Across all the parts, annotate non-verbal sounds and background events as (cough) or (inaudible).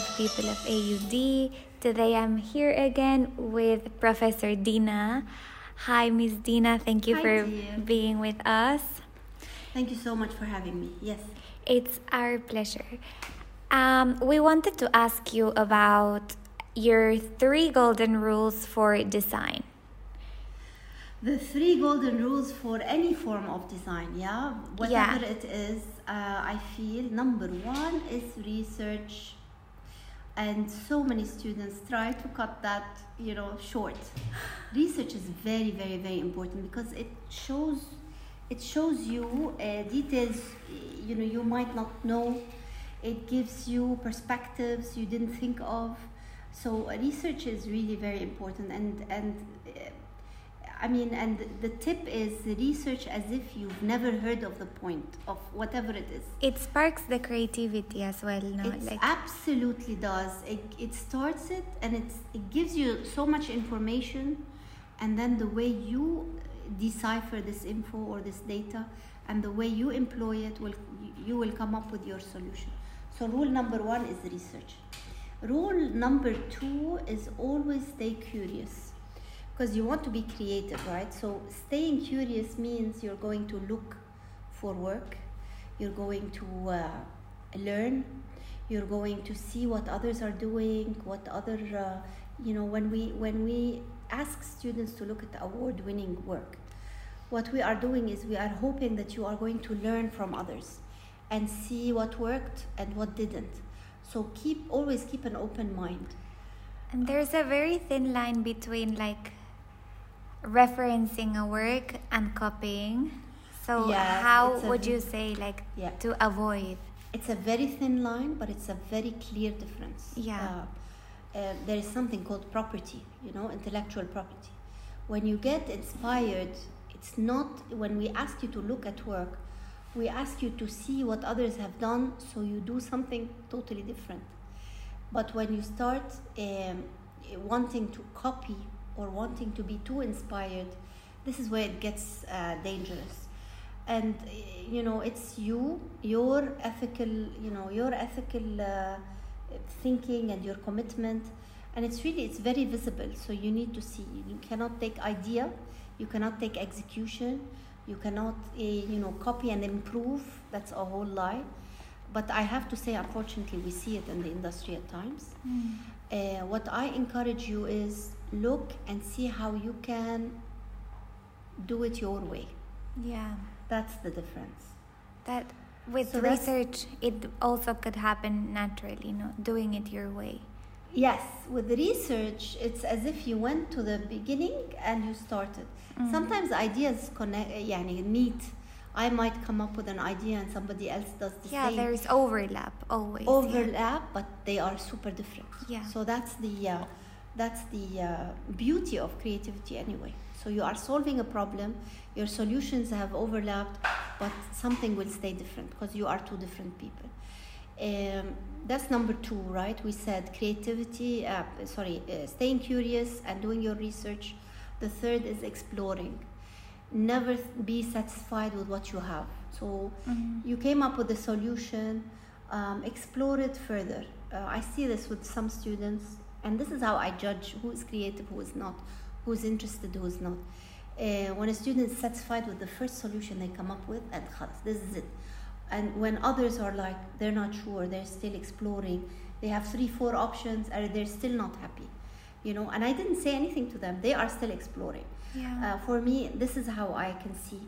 of People of AUD. Today I'm here again with Professor Dina. Hi, Miss Dina. Thank you Hi, for dear. being with us. Thank you so much for having me. Yes. It's our pleasure. Um, we wanted to ask you about your three golden rules for design. The three golden rules for any form of design, yeah? Whatever Yeah. it is, uh, I feel number one is research. And so many students try to cut that, you know, short. Research is very, very, very important because it shows it shows you uh, details you know you might not know it gives you perspectives you didn't think of so uh, research is really very important and and uh, i mean and the tip is research as if you've never heard of the point of whatever it is It sparks the creativity as well, no? it Like absolutely does. It, it starts it and it's, it gives you so much information, and then the way you decipher this info or this data and the way you employ it, will you will come up with your solution. So, rule number one is research. Rule number two is always stay curious because you want to be creative, right? So, staying curious means you're going to look for work, you're going to uh, learn, you're going to see what others are doing, what other, uh, you know, when we when we ask students to look at award-winning work, what we are doing is we are hoping that you are going to learn from others and see what worked and what didn't. So keep always keep an open mind. And there's a very thin line between like referencing a work and copying. So Yes, how would you say like Yeah. to avoid? It's a very thin line, but it's a very clear difference. Yeah. Uh, uh, there is something called property, you know, intellectual property. When you get inspired, it's not when we ask you to look at work, we ask you to see what others have done, so you do something totally different. But when you start um, wanting to copy or wanting to be too inspired, this is where it gets uh, dangerous. And uh, you know, it's you, your ethical, you know, your ethical uh, thinking and your commitment, and it's really it's very visible. So you need to see. You cannot take idea, you cannot take execution, you cannot, uh, you know, copy and improve. That's a whole lie. But I have to say, unfortunately, we see it in the industry at times. Mm. Uh, what I encourage you is look and see how you can do it your way. Yeah. That's the difference. That with so research, it also could happen naturally, you know, doing it your way. Yes, with research, it's as if you went to the beginning and you started. Mm-hmm. Sometimes ideas connect, yeah, meet I might come up with an idea and somebody else does the Yeah, same. Yeah, there's overlap always. yeah. overlap, but they are super different. Yeah. So that's the uh, that's the uh, beauty of creativity anyway. So you are solving a problem, your solutions have overlapped, but something will stay different because you are two different people. Um, that's number two, right? We said creativity, uh, sorry, uh, staying curious and doing your research. The third is exploring never be satisfied with what you have. So mm-hmm. you came up with a solution, um, explore it further. Uh, I see this with some students, and this is how I judge who is creative, who is not, who's interested, who is not. Uh, when a student is satisfied with the first solution they come up with, and this is it. And when others are like, they're not sure, they're still exploring, they have three, four options, and they're still not happy. You know, and I didn't say anything to them, they are still exploring. Yeah. Uh, for me, this is how I can see.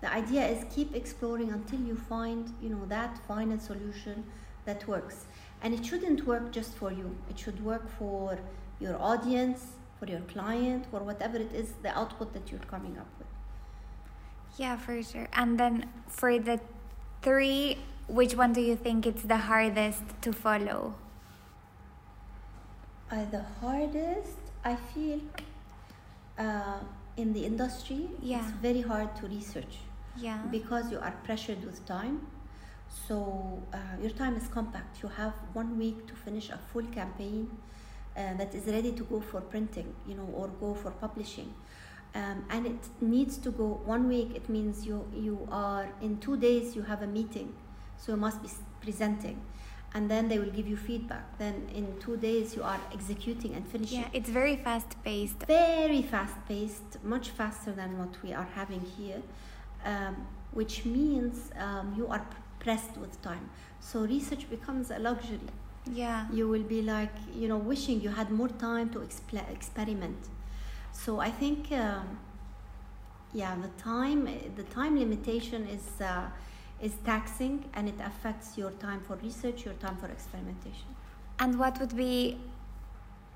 The idea is keep exploring until you find, you know, that final solution that works. And it shouldn't work just for you. It should work for your audience, for your client, for whatever it is, the output that you're coming up with. Yeah, for sure. And then for the three, which one do you think it's the hardest to follow? Uh, the hardest, I feel, uh, in the industry, Yeah. it's very hard to research. Yeah. because you are pressured with time. So uh, your time is compact. You have one week to finish a full campaign uh, that is ready to go for printing you know or go for publishing. Um, and it needs to go one week. It means you you are in two days you have a meeting. So you must be presenting and then they will give you feedback. Then in two days you are executing and finishing. Yeah, it's very fast paced. Very fast paced, much faster than what we are having here, um, which means um, you are pressed with time. So research becomes a luxury. Yeah. You will be like, you know, wishing you had more time to expl- experiment. So I think, um, yeah, the time, the time limitation is. Uh, is taxing and it affects your time for research, your time for experimentation. And what would be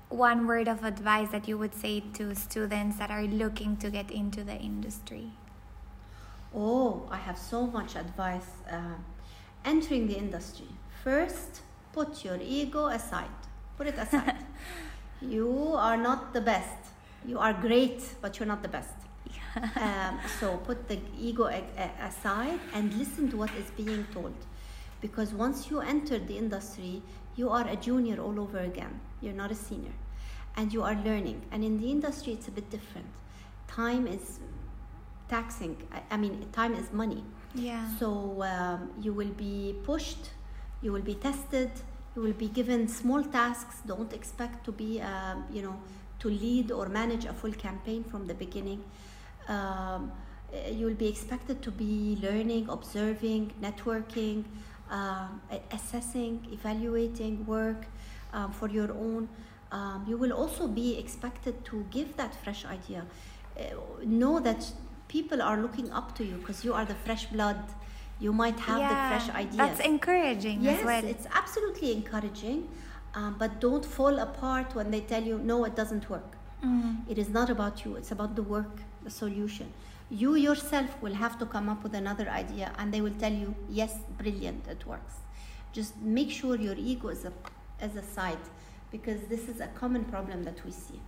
one word of advice that you would say to students that are looking to get into the industry? Oh, I have so much advice. Uh, entering the industry, first, put your ego aside. Put it aside. (laughs) you are not the best. You are great, but you're not the best um, so put the ego a- aside and listen to what is being told. Because once you enter the industry, you are a junior all over again. You're not a senior. And you are learning. And in the industry, it's a bit different. Time is taxing. I, I mean, time is money. Yeah. So um, you will be pushed, you will be tested, you will be given small tasks. Don't expect to be, um, you know, to lead or manage a full campaign from the beginning um, eh, you will be expected to be learning, observing, networking, uh, assessing, evaluating work um, for your own. Um, you will also be expected to give that fresh idea. Uh, know that people are looking up to you because you are the fresh blood. You might have yeah, the fresh ideas. That's encouraging yes, as well. it's absolutely encouraging. Um, but don't fall apart when they tell you, no, it doesn't work. Mm. It is not about you, it's about the work solution. You yourself will have to come up with another idea and they will tell you, yes, brilliant, it works. Just make sure your ego is a, as a side because this is a common problem that we see.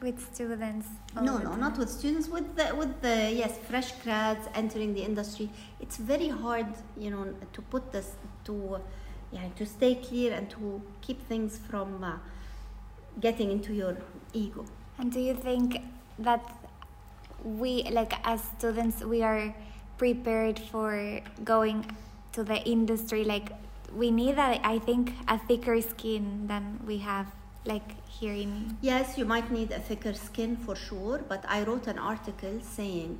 With students? No, no, not with students. With the, with the yes, fresh grads entering the industry, it's very hard, you know, to put this to, yeah, to stay clear and to keep things from uh, getting into your ego. And do you think that we like as students we are prepared for going to the industry like we need a, I think a thicker skin than we have like here in yes you might need a thicker skin for sure but i wrote an article saying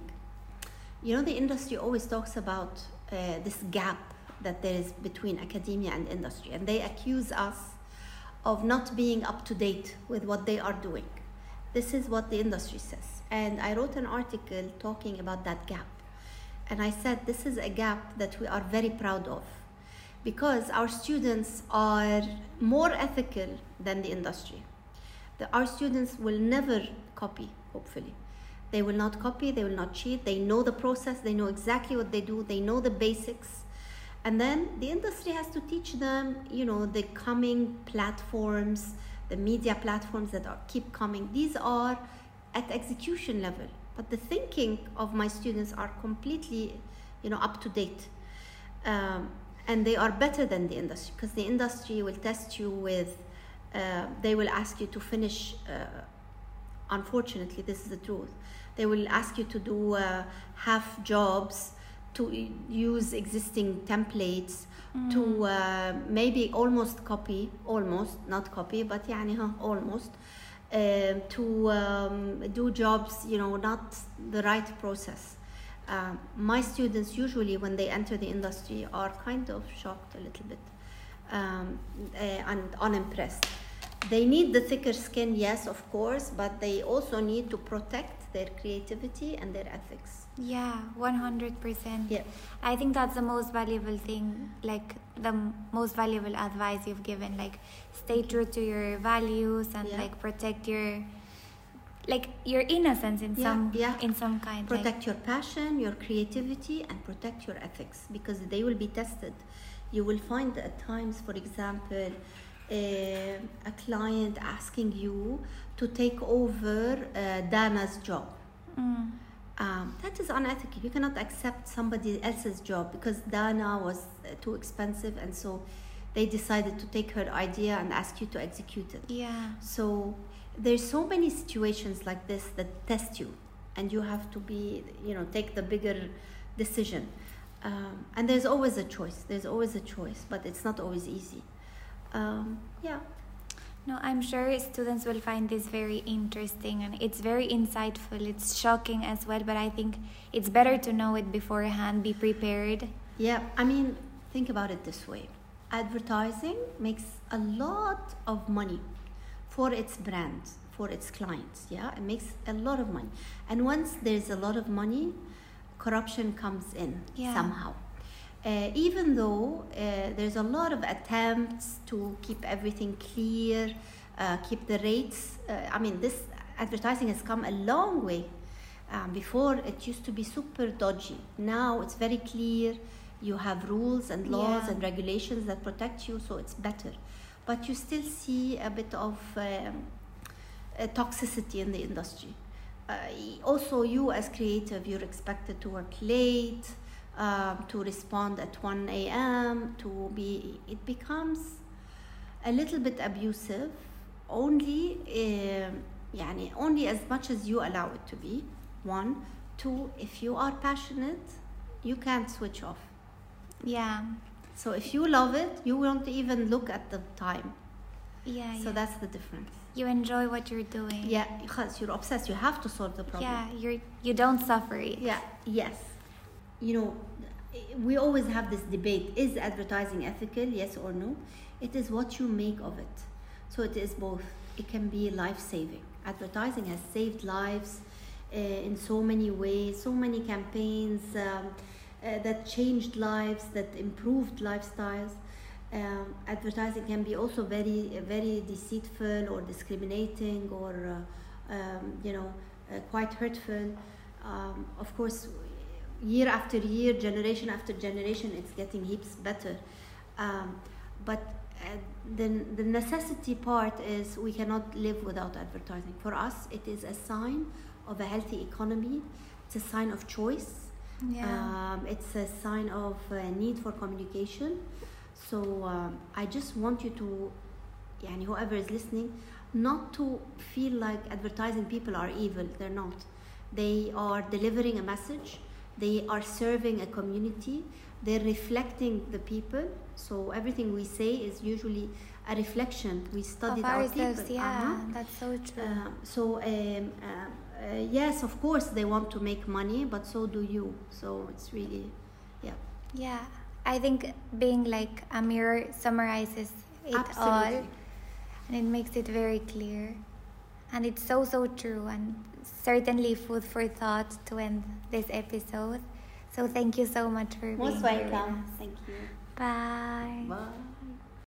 you know the industry always talks about uh, this gap that there is between academia and industry and they accuse us of not being up to date with what they are doing this is what the industry says. And I wrote an article talking about that gap. And I said this is a gap that we are very proud of because our students are more ethical than the industry. The, our students will never copy, hopefully. They will not copy, they will not cheat, they know the process, they know exactly what they do, they know the basics. And then the industry has to teach them, you know, the coming platforms, the media platforms that are, keep coming. These are at execution level, but the thinking of my students are completely, you know, up to date. Um, and they are better than the industry because the industry will test you with, uh, they will ask you to finish, uh, unfortunately, this is the truth. They will ask you to do uh, half jobs, to use existing templates, mm. to uh, maybe almost copy, almost not copy, but يعني huh, almost uh, to um, do jobs, you know, not the right process. Uh, my students usually, when they enter the industry, are kind of shocked a little bit um, uh, and unimpressed. They need the thicker skin, yes, of course, but they also need to protect their creativity and their ethics. Yeah, 100%. Yeah. I think that's the most valuable thing, like the most valuable advice you've given. Like, stay true to your values and yeah. like protect your like your innocence in yeah, some yeah. in some kind protect like. your passion your creativity and protect your ethics because they will be tested you will find at times for example uh, a client asking you to take over uh, dana's job mm um, that is unethical. You cannot accept somebody else's job because Dana was uh, too expensive, and so they decided to take her idea and ask you to execute it. Yeah. So there's so many situations like this that test you, and you have to be, you know, take the bigger decision. Um, and there's always a choice. There's always a choice, but it's not always easy. Um, yeah. No, I'm sure students will find this very interesting and it's very insightful. It's shocking as well, but I think it's better to know it beforehand, be prepared. Yeah, I mean, think about it this way advertising makes a lot of money for its brand, for its clients. Yeah, it makes a lot of money. And once there's a lot of money, corruption comes in Yeah. somehow. Uh, even though uh, there's a lot of attempts to keep everything clear, uh, keep the rates. Uh, I mean, this advertising has come a long way. Um, before it used to be super dodgy. Now it's very clear. You have rules and laws Yeah. and regulations that protect you, so it's better. But you still see a bit of um, toxicity in the industry. Uh, also, you as creative, you're expected to work late, um, to respond at 1 a.m., to be, it becomes a little bit abusive only, um يعني only as much as you allow it to be. One, two, if you are passionate, you can't switch off. Yeah. So if you love it, you won't even look at the time. Yeah. So yeah. that's the difference. you enjoy what you're doing. Yeah, خلاص, you're obsessed. You have to solve the problem. Yeah, you're you don't suffer it. Yeah, yes. You know, we always have this debate is advertising ethical, yes or no? It is what you make of it. So it is both. It can be life saving. Advertising has saved lives uh, in so many ways, so many campaigns um, uh, that changed lives, that improved lifestyles. Um, advertising can be also very, very deceitful or discriminating or, uh, um, you know, uh, quite hurtful. Um, of course, year after year, generation after generation, it's getting heaps better. Um, but uh, the, the necessity part is we cannot live without advertising. For us, it is a sign of a healthy economy, it's a sign of choice, yeah. Um, it's a sign of a need for communication. So um, I just want you to, and whoever is listening, not to feel like advertising people are evil. They're not. They are delivering a message they are serving a community. They're reflecting the people. So everything we say is usually a reflection. We studied our ourselves, people. yeah, Uh-huh. that's so true. Um, so um, uh, uh, yes, of course they want to make money, but so do you. So it's really, yeah, yeah, I think being like a mirror summarizes it all, and it makes it very clear, and it's so so true, and certainly food for thought to end this episode. So thank you so much for Most being here welcome. us. Thank you. Bye. Bye.